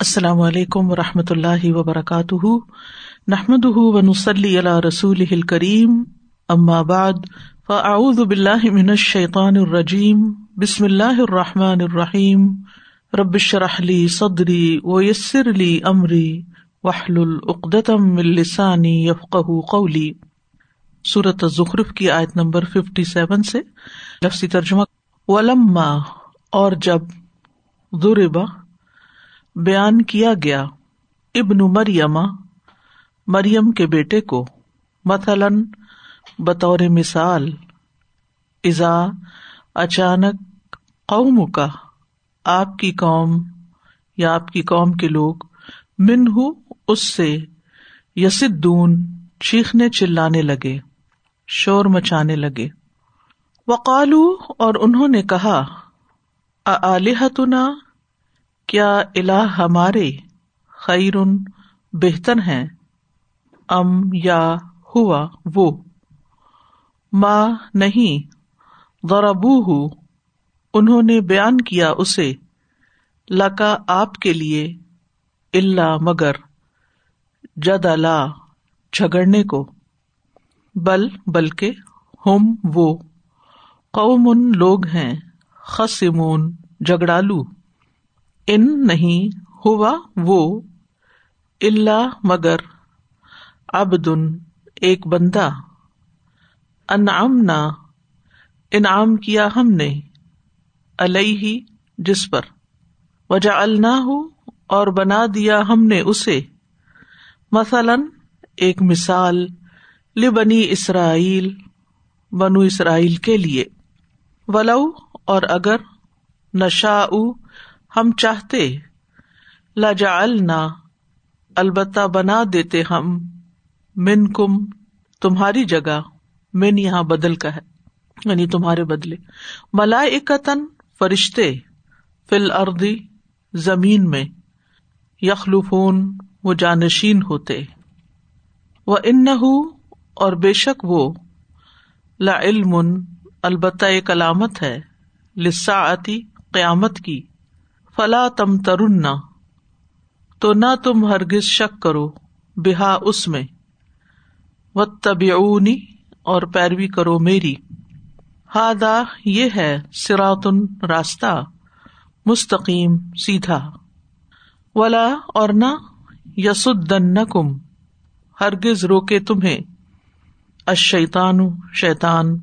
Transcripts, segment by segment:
السلام علیکم و رحمۃ اللہ وبرکاتہ۔ نحمد ونسلی علیہ رسول کریم بعد، فاعوذ باللہ من الشیطان الرجیم۔ بسم اللہ الرحمٰن الرحیم۔ ربش رحلی صدری ویسر علی عمری وحل العقدم السانی یفق قولی۔ صورت ظخرف کی آیت نمبر ففٹی سیون سے لفظی ترجمہ۔ ولما، اور جب ضربا بیان کیا گیا ابن مریم مریم کے بیٹے کو۔ مثلاً، بطور مثال ازا اچانک قوم کا آپ کی قوم یا آپ کی قوم کے لوگ من اس سے یسدون، چیخنے چلانے لگے، شور مچانے لگے۔ وقالو، اور انہوں نے کہا الحتنا کیا الہ ہمارے خیر بہتر ہیں؟ ام یا ہوا وہ؟ ماں نہیں غربو ہوں انہوں نے بیان کیا اسے، لکا آپ کے لیے اللہ مگر جد اللہ جھگڑنے کو۔ بل، بلکہ ہم وہ۔ قوم ان لوگ ہیں خسمون جگڑالو ان نہیں ہوا وہ اللہ مگر ابدن ایک بندہ۔ انعام نہ انعام کیا ہم نے الہی جس پر۔ وجا اللہ ہو اور بنا دیا ہم نے اسے۔ مثلاً، ایک مثال لبنی اسرائیل، بنو اسرائیل کے لیے۔ ولو، اور اگر نشا ہم چاہتے لاجا النا البتہ بنا دیتے ہم من کم تمہاری جگہ، من یہاں بدل کا ہے یعنی تمہارے بدلے۔ ملا اکتن فرشتے فل اردی زمین میں یخلوفون وہ جانشین ہوتے۔ وہ ان اور بے شک وہ لا علم البتہ ایک علامت ہے لسا آتی قیامت کی۔ فلا تم ترن تو نہ تم ہرگز شک کرو بحا اس میں۔ و تبعونی اور پیروی کرو میری۔ ہادا یہ ہے سراتن راستہ، مستقیم، سیدھا۔ ولا، اور نہ یسدن کم ہرگز روکے تمہیں۔ اشیتان شیتان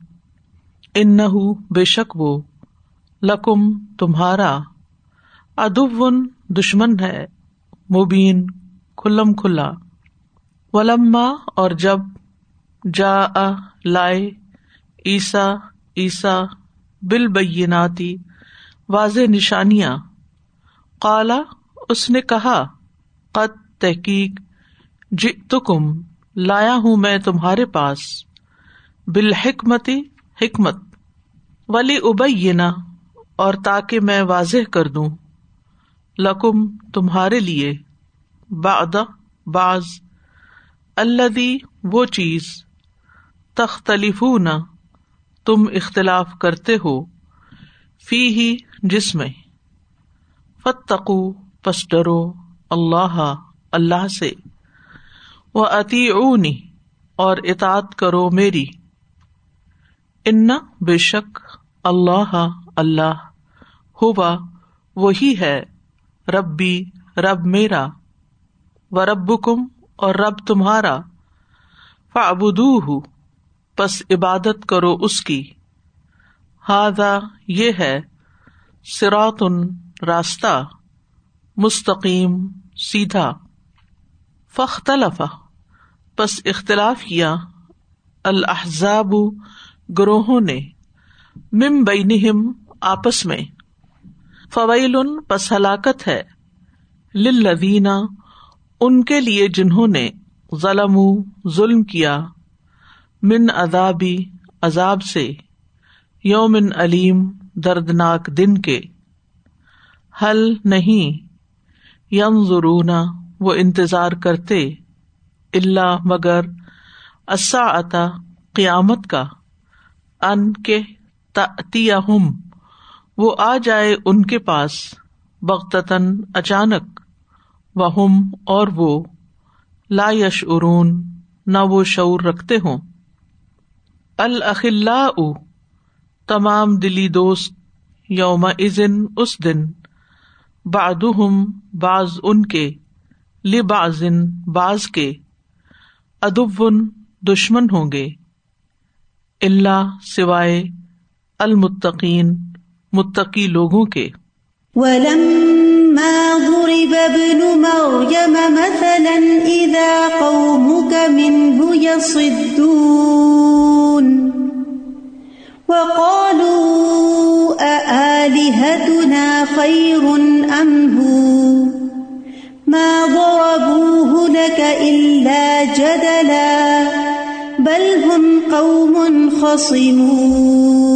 ان بے شک وہ، لکم تمہارا۔ ادب دشمن ہے، مبین، کھلم کھلا۔ ولما اور جب جا لائے عیسا عیسا بل بیناتی واضح نشانیاں۔ کالا اس نے کہا، قد تحقیق جم لایا ہوں میں تمہارے پاس۔ بالحکمتی، حکمت۔ ولی ابینا اور تاکہ میں واضح کر دوں۔ لکم تمہارے لیے باد باز الدی وہ چیز تختلف نہ تم اختلاف کرتے ہو فی ہی جس میں۔ فتقو پس ڈرو اللہ اللہ سے۔ وہ عتی اونی اور اطاط کرو میری۔ ان، بے شک، اللہ اللہ، ہوا، وہی ہے۔ ربی، رب میرا، و رب کم اور رب تمہارا فابدو پس عبادت کرو اس کی۔ ہاضا یہ ہے سراتن راستہ، مستقیم، سیدھا۔ فختلف پس اختلاف کیا۔ الحضاب گروہوں نے مم بینہم، آپس میں۔ فویل پس ہلاکت ہے۔ لدینہ ان کے لیے جنہوں نے ظلم ظلم کیا۔ من ادابی عذاب سے۔ یومن علیم، دردناک دن کے۔ حل نہیں۔ یم ضرون وہ انتظار کرتے۔ اللہ مگر اصا عطا قیامت کا۔ ان کے وہ آ جائے ان کے پاس بغتن اچانک ہم اور وہ لا یش ارون نہ وہ شعور رکھتے ہوں۔ الخلا تمام دلی دوست یوم ازن اس دن باد باز ان کے لبازن باز کے ادب دشمن ہوں گے۔ اللہ سوائے المتقین۔ متقی لوگوں کے۔ ضرب ابن مريم مثلا إذا قومك منه يصدون وقالوا أآلهتنا خير أم هو؟ ما ضربوه لك إلا جدلا، بل هم قوم خصمون۔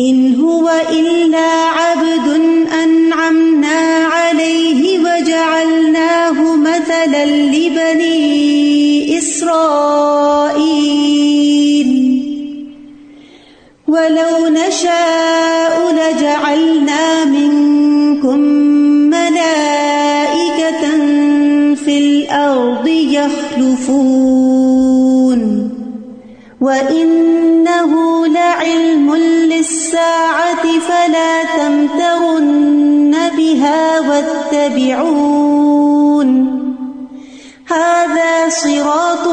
إن هو إلا عبد أنعمنا عليه وجعلناه مثلا لبني إسرائيل. ولو نشاء لجعلنا منكم ملائكة في الأرض يخلفون. وإنه لعلم للساعة فلا تمترن بها واتبعون. هذا صراط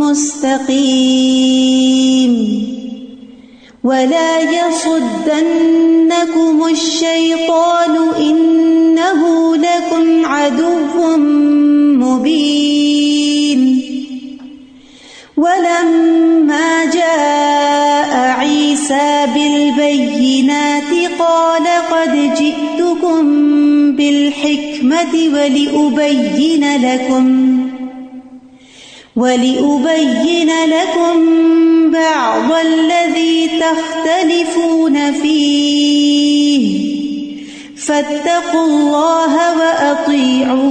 مستقيم. ولا يصدنكم الشيطان إنه لكم عدو مبين. ولما بالحكمة ولأبين لكم ولأبين لكم بعض الذي تختلفون فيه فاتقوا الله وأطيعون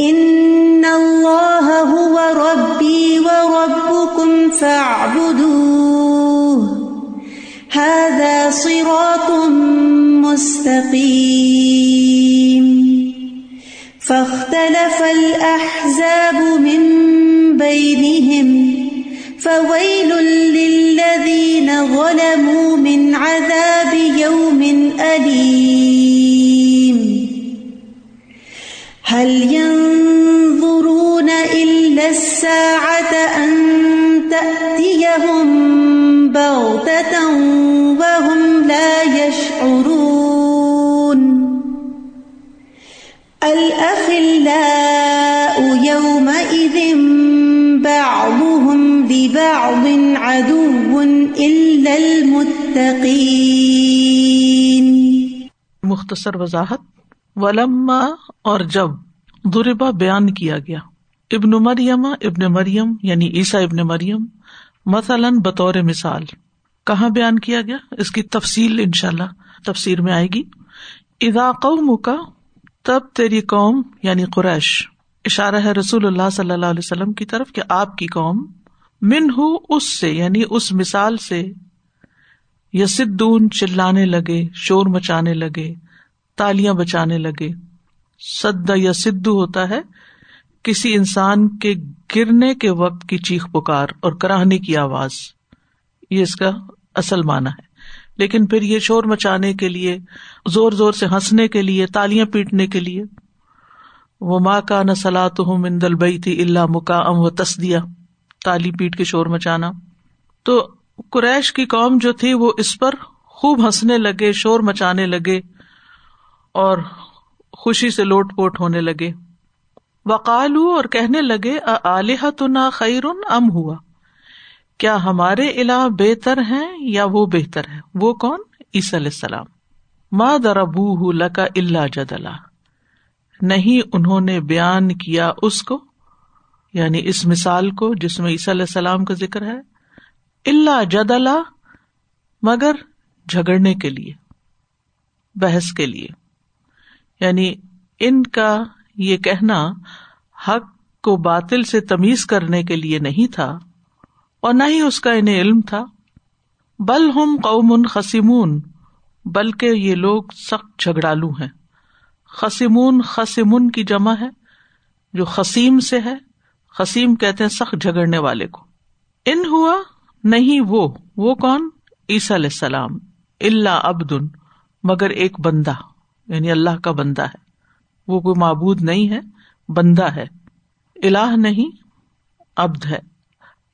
إن الله هو ربي وربكم فاعبدوه هذا صراط مستقيم. فاختلف الأحزاب من بينهم، فويل للذين ظلموا من عذاب يوم أليم. هل ينظرون إلا الساعة أن تأتيهم بغتة لبعض عدو إلا المتقين. مختصر وضاحت. ولما اور جب دربا بیان کیا گیا. ابن مریم ابن مریم یعنی عیسا ابن مریم، مثلاً بطور مثال. کہاں بیان کیا گیا؟ اس کی تفصیل ان شاء اللہ تفسیر میں آئے گی. ادا قوم کا تب تیری قوم یعنی قریش. اشارہ ہے رسول اللہ صلی اللہ علیہ وسلم کی طرف کہ آپ کی قوم من ہو اس سے یعنی اس مثال سے، یسدون چلانے لگے، شور مچانے لگے، تالیاں بچانے لگے۔ سد یا سدو ہوتا ہے کسی انسان کے گرنے کے وقت کی چیخ پکار اور کراہنے کی آواز۔ یہ اس کا اصل مانا ہے۔ لیکن پھر یہ شور مچانے کے لیے، زور زور سے ہنسنے کے لیے، تالیاں پیٹنے کے لیے۔ وہ ماں کا نہ سلاۃ ہوں مندل بئی تھی اللہ مکا ام و تسدیا تالی پیٹ کے شور مچانا۔ تو قریش کی قوم جو تھی وہ اس پر خوب ہنسنے لگے، شور مچانے لگے اور خوشی سے لوٹ پوٹ ہونے لگے۔ وقالو اور کہنے لگے آلیہ تو نہ خیرن ام ہوا؟ کیا ہمارے علا بہتر ہیں یا وہ بہتر ہے؟ وہ کون؟ عیسی علیہ السلام۔ ماں دربو لکا اللہ جدلا۔ نہیں انہوں نے بیان کیا اس کو۔ یعنی اس مثال کو جس میں عیسی علیہ السلام کا ذکر ہے اللہ جدلا مگر جھگڑنے کے لیے، بحث کے لیے۔ یعنی ان کا یہ کہنا حق کو باطل سے تمیز کرنے کے لیے نہیں تھا، اور نہ ہی اس کا انہیں علم تھا۔ بل ہم قوم خسیمون بلکہ یہ لوگ سخت جھگڑالو ہیں۔ خسیمون خسمن کی جمع ہے، جو خسیم سے ہے خسیم کہتے ہیں سخت جھگڑنے والے کو۔ ان ہوا؟ نہیں وہ۔ وہ کون؟ عیسی علیہ السلام۔ اللہ ابدن مگر ایک بندہ۔ یعنی اللہ کا بندہ ہے۔ وہ کوئی معبود نہیں ہے، بندہ ہے۔ اللہ نہیں ابد ہے۔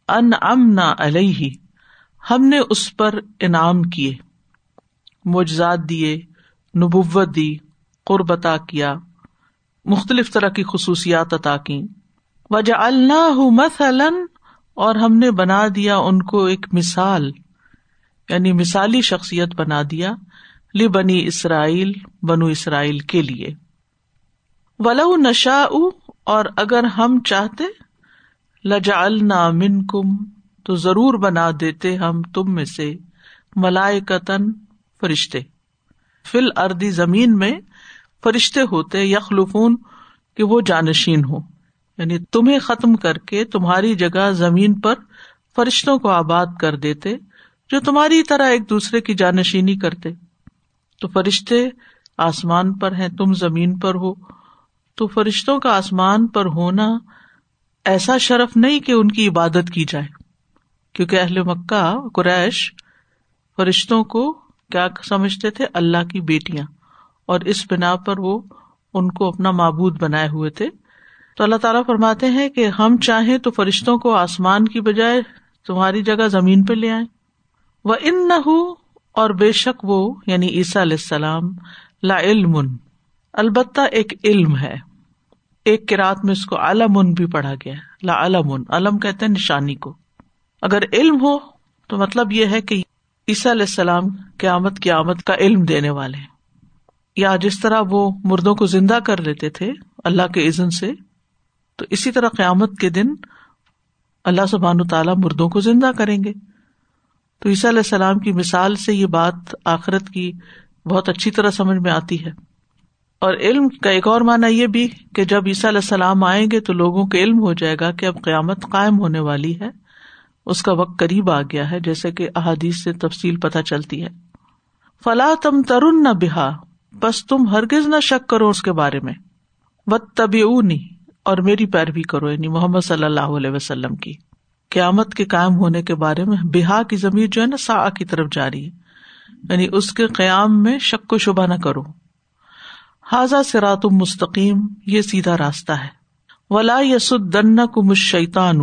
ان امنا علیہ، ہم نے اس پر انعام کیے۔ معجزات دیے، نبوت دی، قرب عطا کیا۔ مختلف طرح کی خصوصیات عطا کی وجہ اللہ مثلاً، اور ہم نے بنا دیا ان کو ایک مثال یعنی مثالی شخصیت بنا دیا لی بنی اسرائیل، بنو اسرائیل کے لیے۔ ولو نشا اور اگر ہم چاہتے لجا من کم تو ضرور بنا دیتے ہم تم میں سے ملائے قطن فرشتے۔ فل اردی زمین میں فرشتے ہوتے یخلفون، کہ وہ جانشین ہو یعنی تمہیں ختم کر کے تمہاری جگہ زمین پر فرشتوں کو آباد کر دیتے، جو تمہاری طرح ایک دوسرے کی جانشینی کرتے۔ تو فرشتے آسمان پر ہیں، تم زمین پر ہو۔ تو فرشتوں کا آسمان پر ہونا ایسا شرف نہیں کہ ان کی عبادت کی جائے۔ کیونکہ اہل مکہ، قریش فرشتوں کو کیا سمجھتے تھے؟ اللہ کی بیٹیاں۔ اور اس بنا پر وہ ان کو اپنا معبود بنائے ہوئے تھے۔ تو اللہ تعالیٰ فرماتے ہیں کہ ہم چاہیں تو فرشتوں کو آسمان کی بجائے تمہاری جگہ زمین پہ لے آئے وہ ان نہ ہو اور بے شک وہ یعنی عیسیٰ علیہ السلام، لا علم البتہ ایک علم ہے۔ ایک کراط میں اس کو علم بھی پڑھا گیا لا علم علم کہتے ہیں نشانی کو۔ اگر علم ہو تو مطلب یہ ہے کہ عیسیٰ علیہ السلام قیامت کی آمد کا علم دینے والے یا جس طرح وہ مردوں کو زندہ کر لیتے تھے اللہ کے عزن سے تو اسی طرح قیامت کے دن اللہ سبحان تعالیٰ مردوں کو زندہ کریں گے۔ تو عیسیٰ علیہ السلام کی مثال سے یہ بات آخرت کی بہت اچھی طرح سمجھ میں آتی ہے۔ اور علم کا ایک اور مانا یہ بھی کہ جب عیسیٰ علیہ السلام آئیں گے تو لوگوں کو علم ہو جائے گا کہ اب قیامت قائم ہونے والی ہے۔ اس کا وقت قریب آ گیا ہے، جیسے کہ احادیث سے تفصیل پتہ چلتی ہے۔ فلاں تم ترن نہ بہا بس تم ہرگز نہ شک کرو اس کے بارے میں۔ و طبی اور میری پیروی کرو یعنی محمد صلی اللہ علیہ وسلم کی۔ قیامت کے قائم ہونے کے بارے میں بہا کی زمین جو ہے نا سا کی طرف جاری ہے۔ یعنی اس کے قیام میں شک و شبہ نہ کرو۔ حاضہ سرات مستقیم، یہ سیدھا راستہ ہے۔ ولا یسن کو مشیتان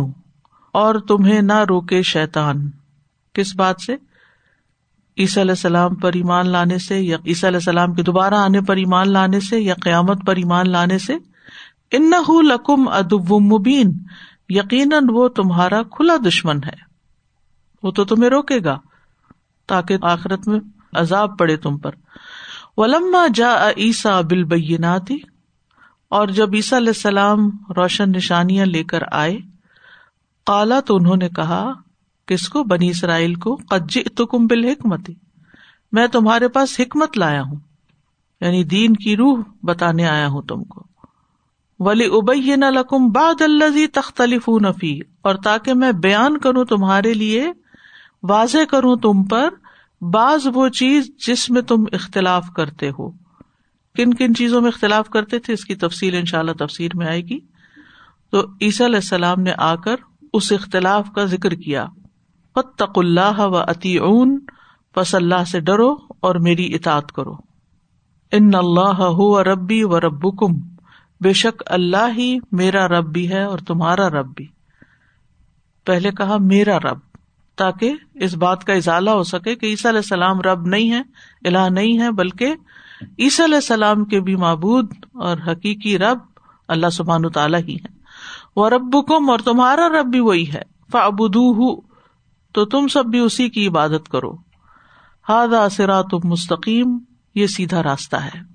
اور تمہیں نہ روکے شیتان کس بات سے؟ عیسی علیہ السلام پر ایمان لانے سے یا عیسی علیہ السلام کے دوبارہ آنے پر ایمان لانے سے یا قیامت پر ایمان لانے سے؟ ان لکم ادب مبین، یقیناً وہ تمہارا کھلا دشمن ہے۔ وہ تو تمہیں روکے گا، تاکہ آخرت میں عذاب پڑے تم پر۔ ولما جا عیسا بالبیناتی اور جب عیسیٰ علیہ السلام روشن نشانیاں لے کر آئے کالا تو انہوں نے کہا، کس کو بنی اسرائیل کو قجی تو کم بل حکمت میں تمہارے پاس حکمت لایا ہوں یعنی دین کی روح بتانے آیا ہوں تم کو۔ ولی ابئی نہ لکم باد اللہ تختلف نفی اور تاکہ میں بیان کروں تمہارے لیے، واضح کروں تم پر بعض وہ چیز جس میں تم اختلاف کرتے ہو۔ کن کن چیزوں میں اختلاف کرتے تھے؟ اس کی تفصیل ان شاء اللہ تفصیل میں آئے گی۔ تو عیسی علیہ السلام نے آ کر اس اختلاف کا ذکر کیا۔ تق اللہ و عطی اون پس اللہ سے ڈرو اور میری اطاط کرو۔ ان اللہ ہو ربی و رب کم بے شک اللہ ہی میرا رب بھی ہے اور تمہارا رب بھی۔ پہلے کہا میرا رب، تاکہ اس بات کا اضالہ ہو سکے کہ عیسیٰ علیہ السلام رب نہیں ہے اللہ نہیں ہے بلکہ عیسی علیہ السلام کے بھی معبود اور حقیقی رب اللہ سبحان تعالیٰ ہی ہے وہ رب کم اور تمہارا رب بھی وہی ہے۔ فبدو تو تم سب بھی اسی کی عبادت کرو۔ ہاد آسرا تم مستقیم، یہ سیدھا راستہ ہے۔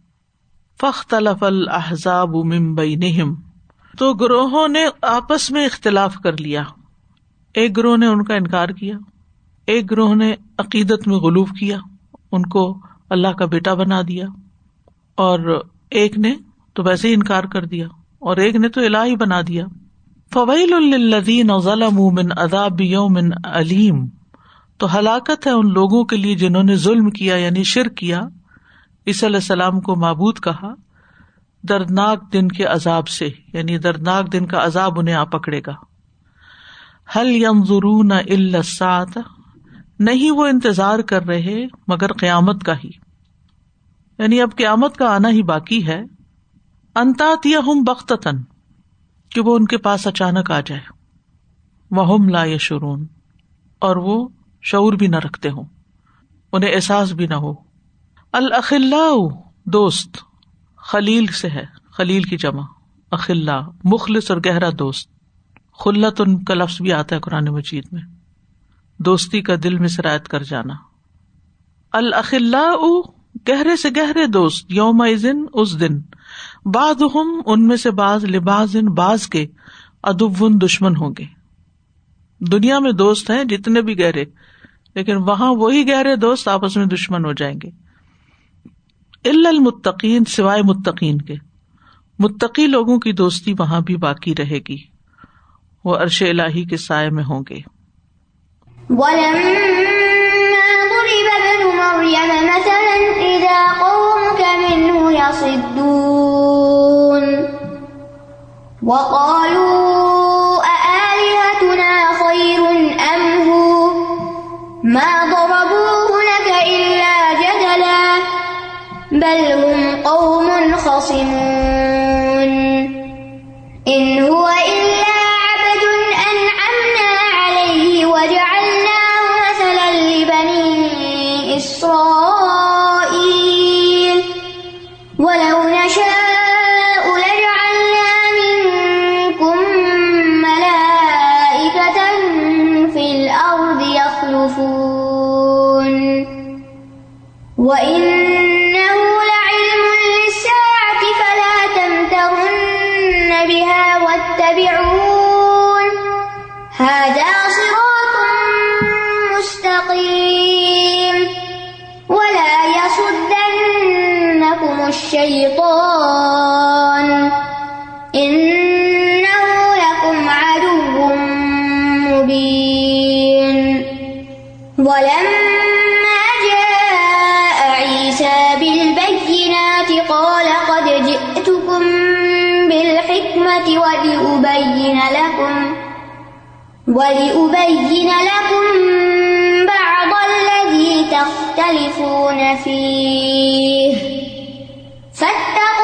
فخ الحضاب ممبئی نہم تو گروہوں نے آپس میں اختلاف کر لیا۔ ایک گروہ نے ان کا انکار کیا، ایک گروہ نے عقیدت میں غلوف کیا، ان کو اللہ کا بیٹا بنا دیا، اور ایک نے تو ویسے ہی انکار کر دیا، اور ایک نے تو الہ ہی بنا دیا۔ فویل الدین من اداب یوم علیم، تو ہلاکت ہے ان لوگوں کے لیے جنہوں نے ظلم کیا یعنی شر کیا۔ عیسی علیہ السلام کو معبود کہا، دردناک دن کے عذاب سے یعنی دردناک دن کا عذاب انہیں آ پکڑے گا۔ حل یم ضرون الساط نہیں وہ انتظار کر رہے مگر قیامت کا ہی۔ یعنی اب قیامت کا آنا ہی باقی ہے۔ انتات یا ہم بختن کہ وہ ان کے پاس اچانک آ جائے۔ وہ لا یشرون اور وہ شعور بھی نہ رکھتے ہوں۔ انہیں احساس بھی نہ ہو۔ الخلا دوست، خلیل سے ہے، خلیل کی جمع اخلا مخلص اور گہرا دوست۔ خلت ان کا لفظ بھی آتا ہے قرآن مجید میں۔ دوستی کا دل میں سرایت کر جانا۔ الخلا گہرے سے گہرے دوست یوم اس دن۔ بعد ہم ان میں سے باز لباس باز کے ادب دشمن ہوں گے۔ دنیا میں دوست ہیں جتنے بھی گہرے، لیکن وہاں وہی گہرے دوست آپس میں دشمن ہو جائیں گے۔ المتقین سوائے متقین کے۔ متقی لوگوں کی دوستی وہاں بھی باقی رہے گی۔ وہ عرش الہی کے سائے میں ہوں گے۔ يختصمون. إن هو إلا عبد أنعمنا عليه وجعلناه مثلا لبني إسرائيل. ولو نشاء قال قد جئتكم بالحكمة ولأبين لكم ولأبين لكم بعض الذي تختلفون فيه. فاتقوا